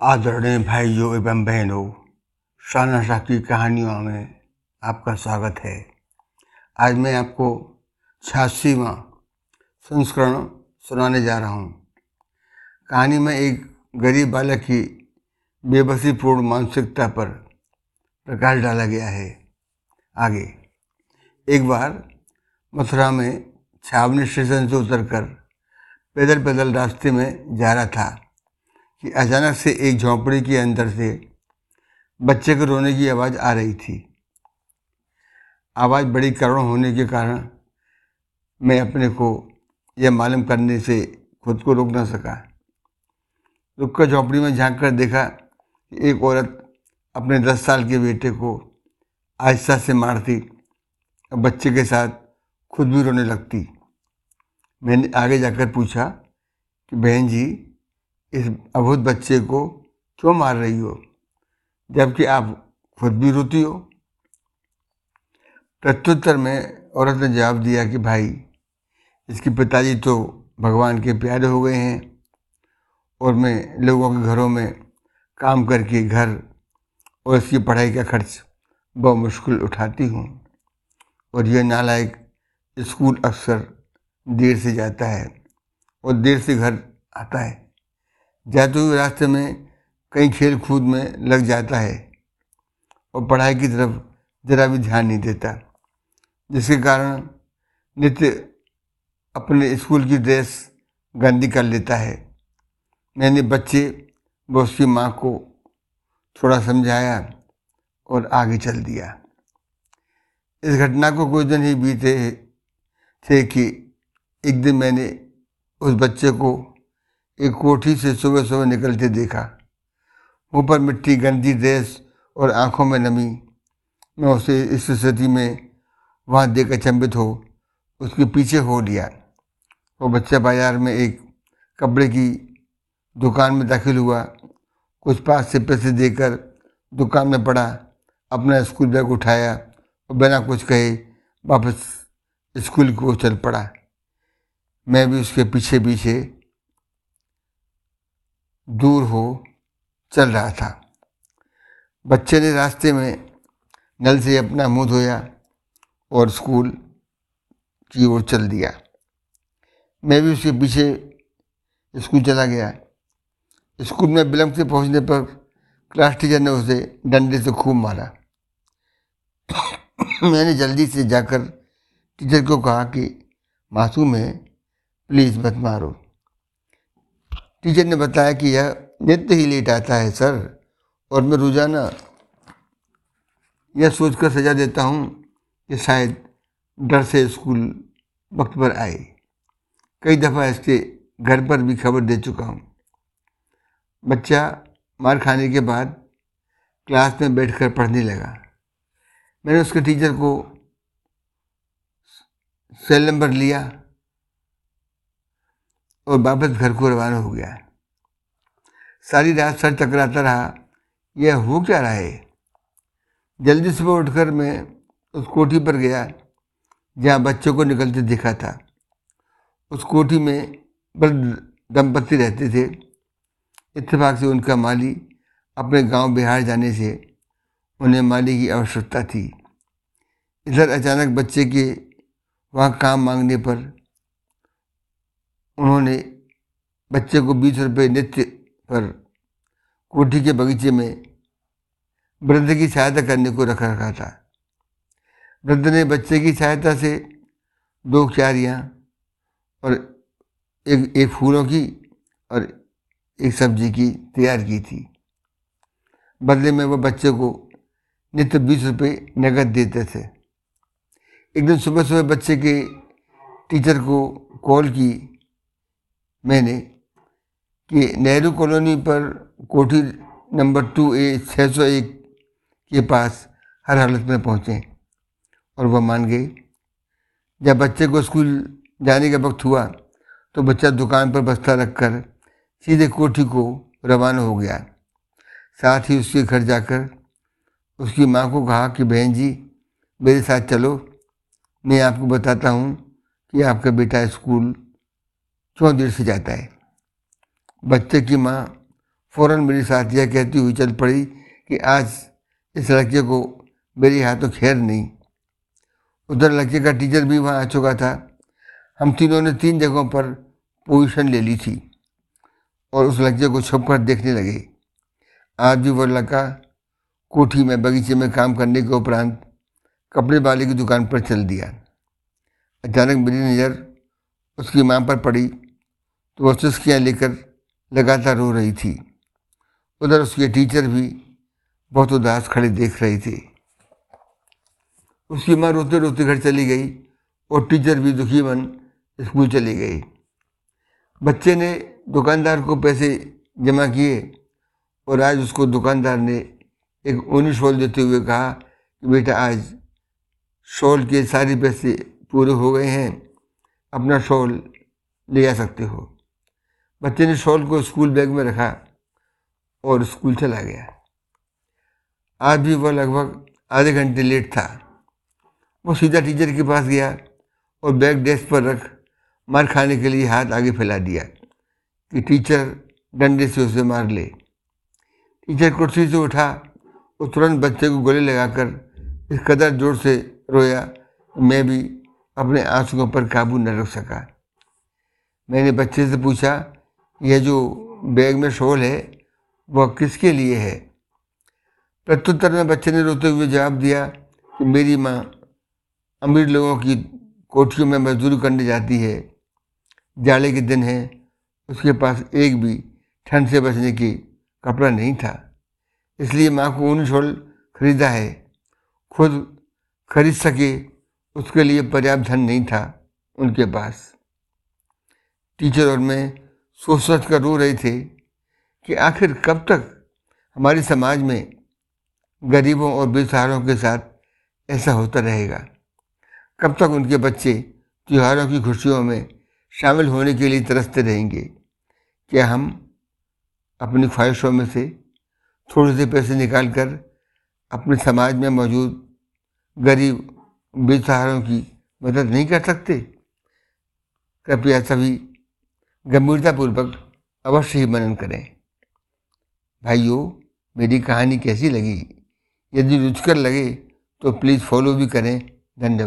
आदरणीय भाइयों एवं बहनों शाह की कहानियों में आपका स्वागत है। आज मैं आपको छियासीवा संस्करण सुनाने जा रहा हूँ। कहानी में एक गरीब बालक की बेबसीपूर्ण मानसिकता पर प्रकाश डाला गया है। आगे, एक बार मथुरा में छावनी स्टेशन से उतरकर पैदल पैदल रास्ते में जा रहा था। कि अचानक से एक झोंपड़ी के अंदर से बच्चे के रोने की आवाज़ आ रही थी। आवाज़ बड़ी करुण होने के कारण मैं अपने को यह मालूम करने से खुद को रोक ना सका। रुक कर झोंपड़ी में झाँक कर देखा कि एक औरत अपने दस साल के बेटे को आहिस्ता से मारती और बच्चे के साथ खुद भी रोने लगती। मैंने आगे जाकर पूछा कि बहन जी इस अभूत बच्चे को क्यों मार रही हो? जबकि आप खुद भी रोती हो। प्रत्युत्तर में औरत ने जवाब दिया कि भाई, इसके पिताजी तो भगवान के प्यारे हो गए हैं और मैं लोगों के घरों में काम करके घर और इसकी पढ़ाई का खर्च मुश्किल उठाती हूँ और यह नालायक स्कूल अक्सर देर से जाता है और देर से घर आता है। जाते हुए रास्ते में कहीं खेल कूद में लग जाता है और पढ़ाई की तरफ़ ज़रा भी ध्यान नहीं देता, जिसके कारण नित्य अपने स्कूल की ड्रेस गंदी कर लेता है। मैंने बच्चे व उसकी माँ को थोड़ा समझाया और आगे चल दिया। इस घटना को कुछ दिन ही बीते थे कि एक दिन मैंने उस बच्चे को एक कोठी से सुबह सुबह निकलते देखा। मुँह पर मिट्टी, गंदी ड्रेस और आँखों में नमी। मैं उसे इस स्थिति में वहाँ देख अचंभित हो, उसके पीछे हो लिया। वो बच्चा बाज़ार में एक कपड़े की दुकान में दाखिल हुआ। कुछ पास से पैसे देकर दुकान में पड़ा, अपना स्कूल बैग उठाया और बिना कुछ कहे वापस स्कूल को चल पड़ा। मैं भी उसके पीछे पीछे दूर हो चल रहा था। बच्चे ने रास्ते में नल से अपना मुँह धोया और स्कूल की ओर चल दिया। मैं भी उसके पीछे स्कूल चला गया। स्कूल में विलम्ब से पहुँचने पर क्लास टीचर ने उसे डंडे से खूब मारा। मैंने जल्दी से जाकर टीचर को कहा कि, मासूम है, प्लीज़ मत मारो। टीचर ने बताया कि यह नित्य ही लेट आता है, सर। और मैं रोज़ाना यह सोचकर सजा देता हूँ कि शायद डर से स्कूल वक्त पर आए। कई दफ़ा इसके घर पर भी खबर दे चुका हूँ। बच्चा मार खाने के बाद क्लास में बैठकर पढ़ने लगा। मैंने उसके टीचर को सेल नंबर लिया। और वापस घर को रवाना हो गया। सारी रात सर टकराता रहा, यह हो क्या रहा है? जल्दी सुबह उठकर मैं उस कोठी पर गया, जहाँ बच्चों को निकलते देखा था। उस कोठी में वृद्ध दंपति रहते थे। इत्तेफाक से उनका माली अपने गाँव बिहार जाने से उन्हें माली की आवश्यकता थी। इधर अचानक बच्चे के वहाँ काम मांगने पर उन्होंने बच्चे को बीस रुपये नित्य पर कोठी के बगीचे में वृद्ध की सहायता करने को रखा रखा था। वृद्ध ने बच्चे की सहायता से दो क्यारियाँ और एक एक फूलों की और एक सब्ज़ी की तैयार की थी। बदले में वह बच्चे को नित्य बीस रुपये नकद देते थे। एक दिन सुबह सुबह बच्चे के टीचर को कॉल की मैंने कि नेहरू कॉलोनी पर कोठी नंबर टू ए छः सौ एक के पास हर हालत में पहुँचे और वह मान गए। जब बच्चे को स्कूल जाने का वक्त हुआ तो बच्चा दुकान पर बस्ता रखकर सीधे कोठी को रवाना हो गया। साथ ही उसके घर जाकर उसकी माँ को कहा कि, बहन जी, मेरे साथ चलो। मैं आपको बताता हूँ कि आपका बेटा स्कूल देर से जाता है। बच्चे की माँ फ़ौरन मेरी साथिया कहती हुई चल पड़ी कि आज इस लड़के को मेरे हाथों खैर नहीं। उधर लड़के का टीचर भी वहाँ आ चुका था। हम तीनों ने तीन जगहों पर पोजीशन ले ली थी और उस लड़के को छुप कर देखने लगे। आज भी वह लड़का कोठी में बगीचे में काम करने के उपरांत कपड़े वाले की दुकान पर चल दिया। अचानक मेरी नज़र उसकी माँ पर पड़ी। तो वह चुस्कियाँ लेकर लगातार रो रही थी। उधर उसके टीचर भी बहुत उदास खड़े देख रहे थे। उसकी माँ रोते रोते घर चली गई और टीचर भी दुखी मन स्कूल चली गई बच्चे ने दुकानदार को पैसे जमा किए और आज उसको दुकानदार ने एक ऊनी शॉल देते हुए कहा कि बेटा आज शॉल के सारे पैसे पूरे हो गए हैं, अपना शॉल ले जा सकते हो। बच्चे ने शॉल को स्कूल बैग में रखा और स्कूल चला गया। आज भी वह लगभग आधे घंटे लेट था। वो सीधा टीचर के पास गया और बैग डेस्क पर रख मार खाने के लिए हाथ आगे फैला दिया कि टीचर डंडे से उसे मार ले। टीचर कुर्सी से उठा और तुरंत बच्चे को गोले लगाकर इस कदर ज़ोर से रोया मैं भी अपने आंसुओं पर काबू न रख सका। मैंने बच्चे से पूछा यह जो बैग में शोल है, वह किसके लिए है? प्रत्युत्तर में बच्चे ने रोते हुए जवाब दिया कि मेरी माँ अमीर लोगों की कोठियों में मजदूरी करने जाती है। जाड़े के दिन है, उसके पास एक भी ठंड से बचने की कपड़ा नहीं था। इसलिए माँ को ऊन शोल खरीदा है। खुद खरीद सके, उसके लिए पर्याप्त धन नहीं था उनके पास। टीचर और मैं सोच सोच कर रो रहे थे कि आखिर कब तक हमारे समाज में गरीबों और बेसहारों के साथ ऐसा होता रहेगा? कब तक उनके बच्चे त्योहारों की खुशियों में शामिल होने के लिए तरसते रहेंगे? क्या हम अपनी ख्वाहिशों में से थोड़े से पैसे निकाल कर अपने समाज में मौजूद गरीब, बेसहारों की मदद नहीं कर सकते? कृपया सभी गंभीरतापूर्वक अवश्य ही मनन करें। भाइयों, मेरी कहानी कैसी लगी? यदि रुचकर लगे तो प्लीज़ फॉलो भी करें। धन्यवाद।